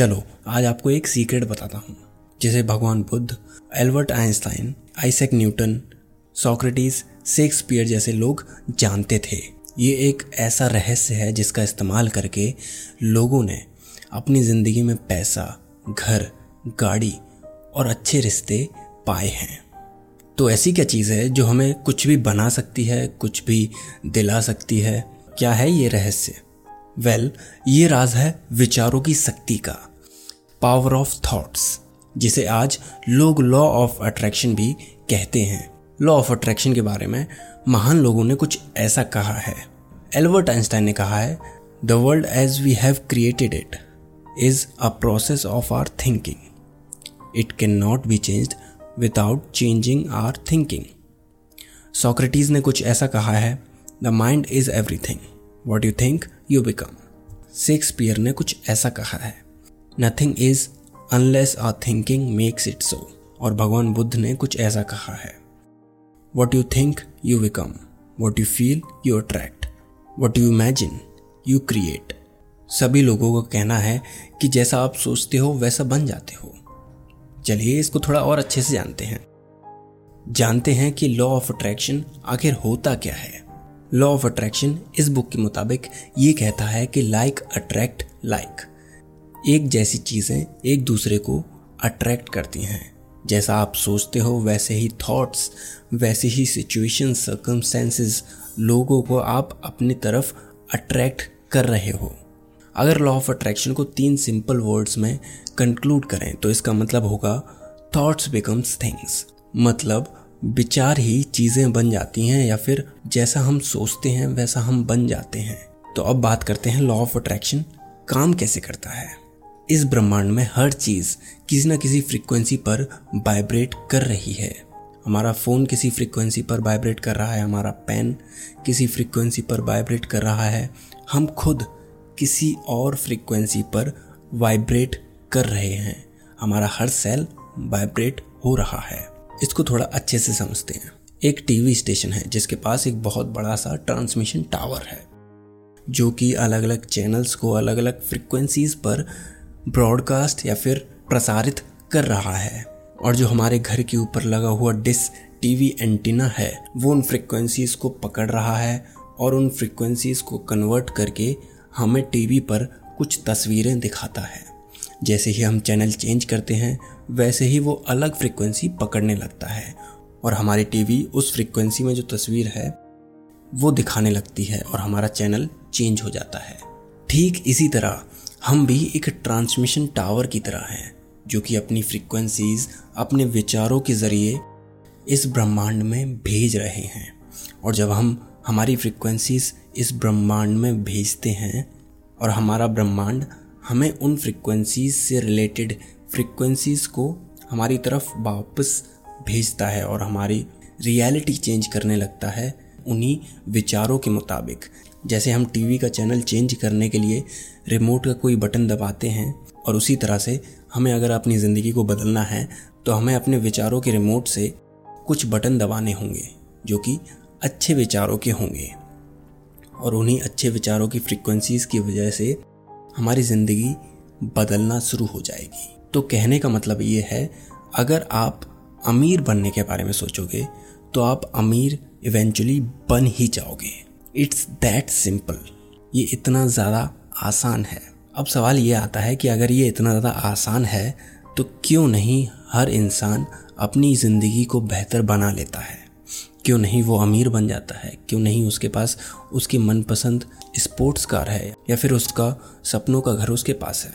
चलो आज आपको एक सीक्रेट बताता हूँ जिसे भगवान Buddha Albert Einstein Isaac Newton Socrates Shakespeare जैसे लोग जानते थे। ये एक ऐसा रहस्य है जिसका इस्तेमाल करके लोगों ने अपनी ज़िंदगी में पैसा घर गाड़ी और अच्छे रिश्ते पाए हैं। तो ऐसी क्या चीज़ है जो हमें कुछ भी बना सकती है कुछ भी दिला सकती है? क्या है ये रहस्य? वेल well, ये राज है विचारों की शक्ति का। पावर ऑफ़ थॉट्स, जिसे आज लोग लॉ ऑफ़ अट्रैक्शन भी कहते हैं। लॉ ऑफ़ अट्रैक्शन के बारे में महान लोगों ने कुछ ऐसा कहा है। एल्बर्ट आइंस्टाइन ने कहा है, the world as we have created it is a process of our thinking. It can not be changed without changing our thinking. Socrates ने कुछ ऐसा कहा है, the mind is everything what you think you become. Shakespeare ने कुछ ऐसा कहा है। Nothing is unless our thinking makes it so और भगवान बुद्ध ने कुछ ऐसा कहा है। What you think you become what you feel you attract what you imagine you create सभी लोगों का कहना है कि जैसा आप सोचते हो, वैसा बन जाते हो। चलिए इसको थोड़ा और अच्छे से जानते हैं। जानते हैं कि लॉ ऑफ़ अट्रैक्शन आखिर होता क्या है? लॉ ऑफ़ अट्रैक्शन इस बुक के मुताबिक ये कहता है कि लाइक अट्रैक्ट लाइक एक जैसी चीज़ें एक दूसरे को अट्रैक्ट करती हैं। जैसा आप सोचते हो, वैसे ही थॉट्स वैसे ही सिचुएशन सर्कमस्टेंसेस लोगों को आप अपनी तरफ़ अट्रैक्ट कर रहे हो। अगर लॉ ऑफ़ अट्रैक्शन को तीन सिंपल वर्ड्स में कंक्लूड करें तो इसका मतलब होगा थॉट्स बिकम्स थिंग्स मतलब विचार ही चीज़ें बन जाती हैं, या फिर जैसा हम सोचते हैं, वैसा हम बन जाते हैं। तो अब बात करते हैं लॉ ऑफ़ अट्रैक्शन काम कैसे करता है। इस ब्रह्मांड में हर चीज़ किसी न किसी फ्रीक्वेंसी पर वाइब्रेट कर रही है। हमारा फ़ोन किसी फ्रीक्वेंसी पर वाइब्रेट कर रहा है, हमारा पेन किसी फ्रीक्वेंसी पर वाइब्रेट कर रहा है। हम खुद किसी और फ्रीक्वेंसी पर वाइब्रेट कर रहे हैं। हमारा हर सेल वाइब्रेट हो रहा है। इसको थोड़ा अच्छे से समझते हैं। एक टीवी स्टेशन है, जिसके पास एक बहुत बड़ा सा ट्रांसमिशन टावर है, जो कि अलग अलग चैनल्स को अलग अलग फ्रिक्वेंसीज पर ब्रॉडकास्ट या फिर प्रसारित कर रहा है। और जो हमारे घर के ऊपर लगा हुआ डिस टीवी एंटीना है, वो उन फ्रिक्वेंसीज को पकड़ रहा है और उन फ्रिक्वेंसीज को कन्वर्ट करके हमें टीवी पर कुछ तस्वीरें दिखाता है। जैसे ही हम चैनल चेंज करते हैं, वैसे ही वो अलग फ्रिक्वेंसी पकड़ने लगता है और हमारी टीवी उस फ्रिक्वेंसी में जो तस्वीर है, वो दिखाने लगती है और हमारा चैनल चेंज हो जाता है। ठीक इसी तरह हम भी एक ट्रांसमिशन टावर की तरह हैं, जो कि अपनी फ्रिक्वेंसीज अपने विचारों के ज़रिए इस ब्रह्मांड में भेज रहे हैं। और जब हम हमारी फ्रिक्वेंसीज इस ब्रह्मांड में भेजते हैं, और हमारा ब्रह्मांड हमें उन फ्रिक्वेंसीज से रिलेटेड फ्रिक्वेंसीज को हमारी तरफ़ वापस भेजता है, और हमारी रियलिटी चेंज करने लगता है उन्हीं विचारों के मुताबिक। जैसे हम टीवी का चैनल चेंज करने के लिए रिमोट का कोई बटन दबाते हैं और उसी तरह से हमें अगर अपनी ज़िंदगी को बदलना है तो हमें अपने विचारों के रिमोट से कुछ बटन दबाने होंगे, जो कि अच्छे विचारों के होंगे। और उन्हीं अच्छे विचारों की फ्रिक्वेंसीज की वजह से हमारी ज़िंदगी बदलना शुरू हो जाएगी। तो कहने का मतलब ये है, अगर आप अमीर बनने के बारे में सोचोगे तो आप अमीर इवेंचुअली बन ही जाओगे। इट्स दैट सिंपल ये इतना ज़्यादा आसान है। अब सवाल ये आता है कि अगर ये इतना ज़्यादा आसान है तो क्यों नहीं हर इंसान अपनी ज़िंदगी को बेहतर बना लेता है? क्यों नहीं वो अमीर बन जाता है? क्यों नहीं उसके पास उसकी मनपसंद स्पोर्ट्स कार है या फिर उसका सपनों का घर उसके पास है?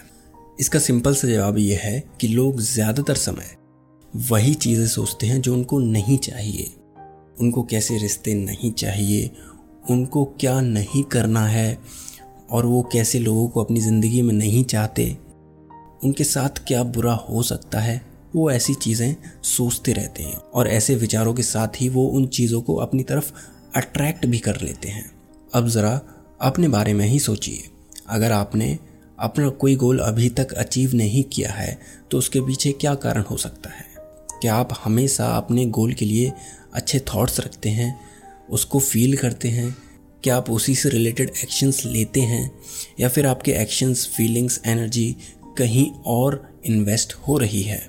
इसका सिंपल सा जवाब यह है कि लोग ज़्यादातर समय वही चीज़ें सोचते हैं जो उनको नहीं चाहिए। उनको कैसे रिश्ते नहीं चाहिए? उनको क्या नहीं करना है और वो कैसे लोगों को अपनी ज़िंदगी में नहीं चाहते? उनके साथ क्या बुरा हो सकता है? वो ऐसी चीज़ें सोचते रहते हैं और ऐसे विचारों के साथ ही वो उन चीज़ों को अपनी तरफ़ अट्रैक्ट भी कर लेते हैं। अब ज़रा अपने बारे में ही सोचिए। अगर आपने अपना कोई गोल अभी तक अचीव नहीं किया है तो उसके पीछे क्या कारण हो सकता है? क्या आप हमेशा अपने गोल के लिए अच्छे थॉट्स रखते हैं? उसको फील करते हैं? क्या आप उसी से रिलेटेड एक्शंस लेते हैं? या फिर आपके एक्शंस फीलिंग्स एनर्जी कहीं और इन्वेस्ट हो रही है?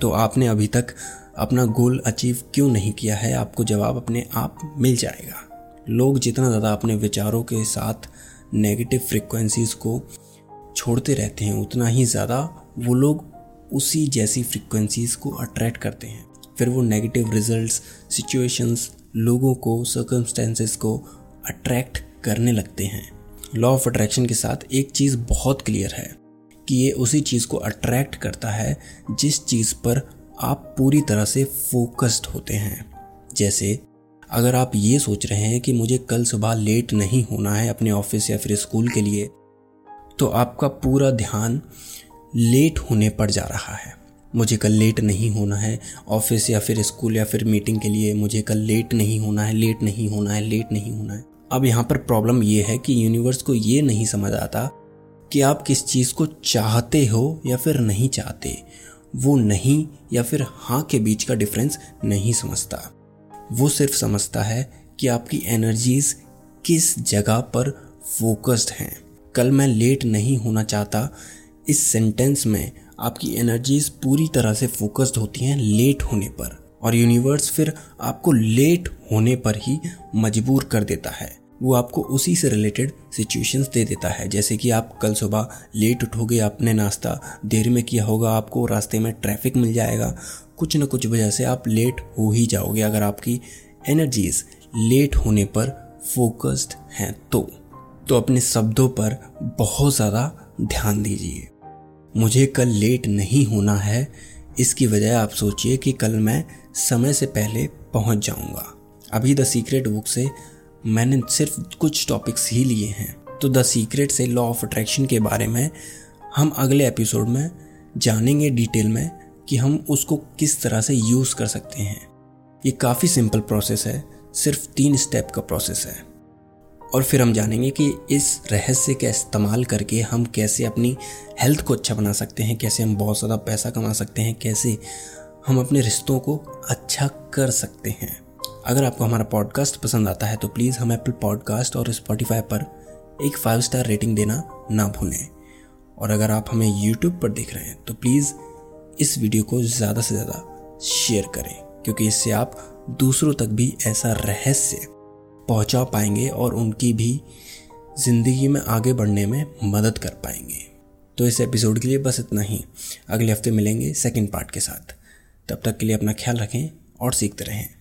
तो आपने अभी तक अपना गोल अचीव क्यों नहीं किया है? आपको जवाब अपने आप मिल जाएगा। लोग जितना ज़्यादा अपने विचारों के साथ नेगेटिव फ्रिक्वेंसीज को छोड़ते रहते हैं, उतना ही ज़्यादा वो लोग उसी जैसी फ्रिक्वेंसीज को अट्रैक्ट करते हैं। फिर वो नेगेटिव रिजल्ट्स सिचुएशंस लोगों को सर्कमस्टेंसेस को अट्रैक्ट करने लगते हैं। लॉ ऑफ़ अट्रैक्शन के साथ एक चीज़ बहुत क्लियर है कि ये उसी चीज़ को अट्रैक्ट करता है जिस चीज़ पर आप पूरी तरह से फोकस्ड होते हैं। जैसे, अगर आप ये सोच रहे हैं कि मुझे कल सुबह लेट नहीं होना है अपने ऑफ़िस या फिर स्कूल के लिए तो आपका पूरा ध्यान लेट होने पर जा रहा है। मुझे कल लेट नहीं होना है ऑफ़िस या फिर स्कूल या फिर मीटिंग के लिए मुझे कल लेट नहीं होना है लेट नहीं होना है लेट नहीं होना है। अब यहाँ पर प्रॉब्लम ये है कि यूनिवर्स को ये नहीं समझ आता कि आप किस चीज़ को चाहते हो या फिर नहीं चाहते। वो नहीं या फिर हाँ के बीच का डिफरेंस नहीं समझता। वो सिर्फ़ समझता है कि आपकी एनर्जीज किस जगह पर फोकस्ड हैं। कल मैं लेट नहीं होना चाहता, इस सेंटेंस में आपकी एनर्जीज पूरी तरह से फोकस्ड होती हैं लेट होने पर और यूनिवर्स फिर आपको लेट होने पर ही मजबूर कर देता है। वो आपको उसी से रिलेटेड सिचुएशंस दे देता है। जैसे कि आप कल सुबह लेट उठोगे, आपने नाश्ता देर में किया होगा, आपको रास्ते में ट्रैफ़िक मिल जाएगा। कुछ न कुछ वजह से आप लेट हो ही जाओगे अगर आपकी एनर्जीज लेट होने पर फोकस्ड हैं तो। तो अपने शब्दों पर बहुत ज़्यादा ध्यान दीजिए। मुझे कल लेट नहीं होना है। इसकी वजह आप सोचिए कि कल मैं समय से पहले पहुँच जाऊँगा। अभी द सीक्रेट बुक से मैंने सिर्फ़ कुछ टॉपिक्स ही लिए हैं। तो द सीक्रेट से लॉ ऑफ़ अट्रैक्शन के बारे में हम अगले एपिसोड में जानेंगे डिटेल में कि हम उसको किस तरह से यूज़ कर सकते हैं। ये काफ़ी सिंपल प्रोसेस है। सिर्फ़ तीन स्टेप का प्रोसेस है। और फिर हम जानेंगे कि इस रहस्य का इस्तेमाल करके हम कैसे अपनी हेल्थ को अच्छा बना सकते हैं, कैसे हम बहुत ज़्यादा पैसा कमा सकते हैं, कैसे हम अपने रिश्तों को अच्छा कर सकते हैं। अगर आपको हमारा पॉडकास्ट पसंद आता है तो प्लीज़ हम एप्पल पॉडकास्ट और स्पॉटिफाई पर एक फाइव स्टार रेटिंग देना ना भूलें। और अगर आप हमें यूट्यूब पर देख रहे हैं तो प्लीज़ इस वीडियो को ज़्यादा से ज़्यादा शेयर करें, क्योंकि इससे आप दूसरों तक भी ऐसा रहस्य पहुँचा पाएँगे और उनकी भी ज़िंदगी में आगे बढ़ने में मदद कर पाएँगे। तो इस एपिसोड के लिए बस इतना ही। अगले हफ़्ते मिलेंगे सेकेंड पार्ट के साथ। तब तक के लिए अपना ख्याल रखें और सीखते रहें।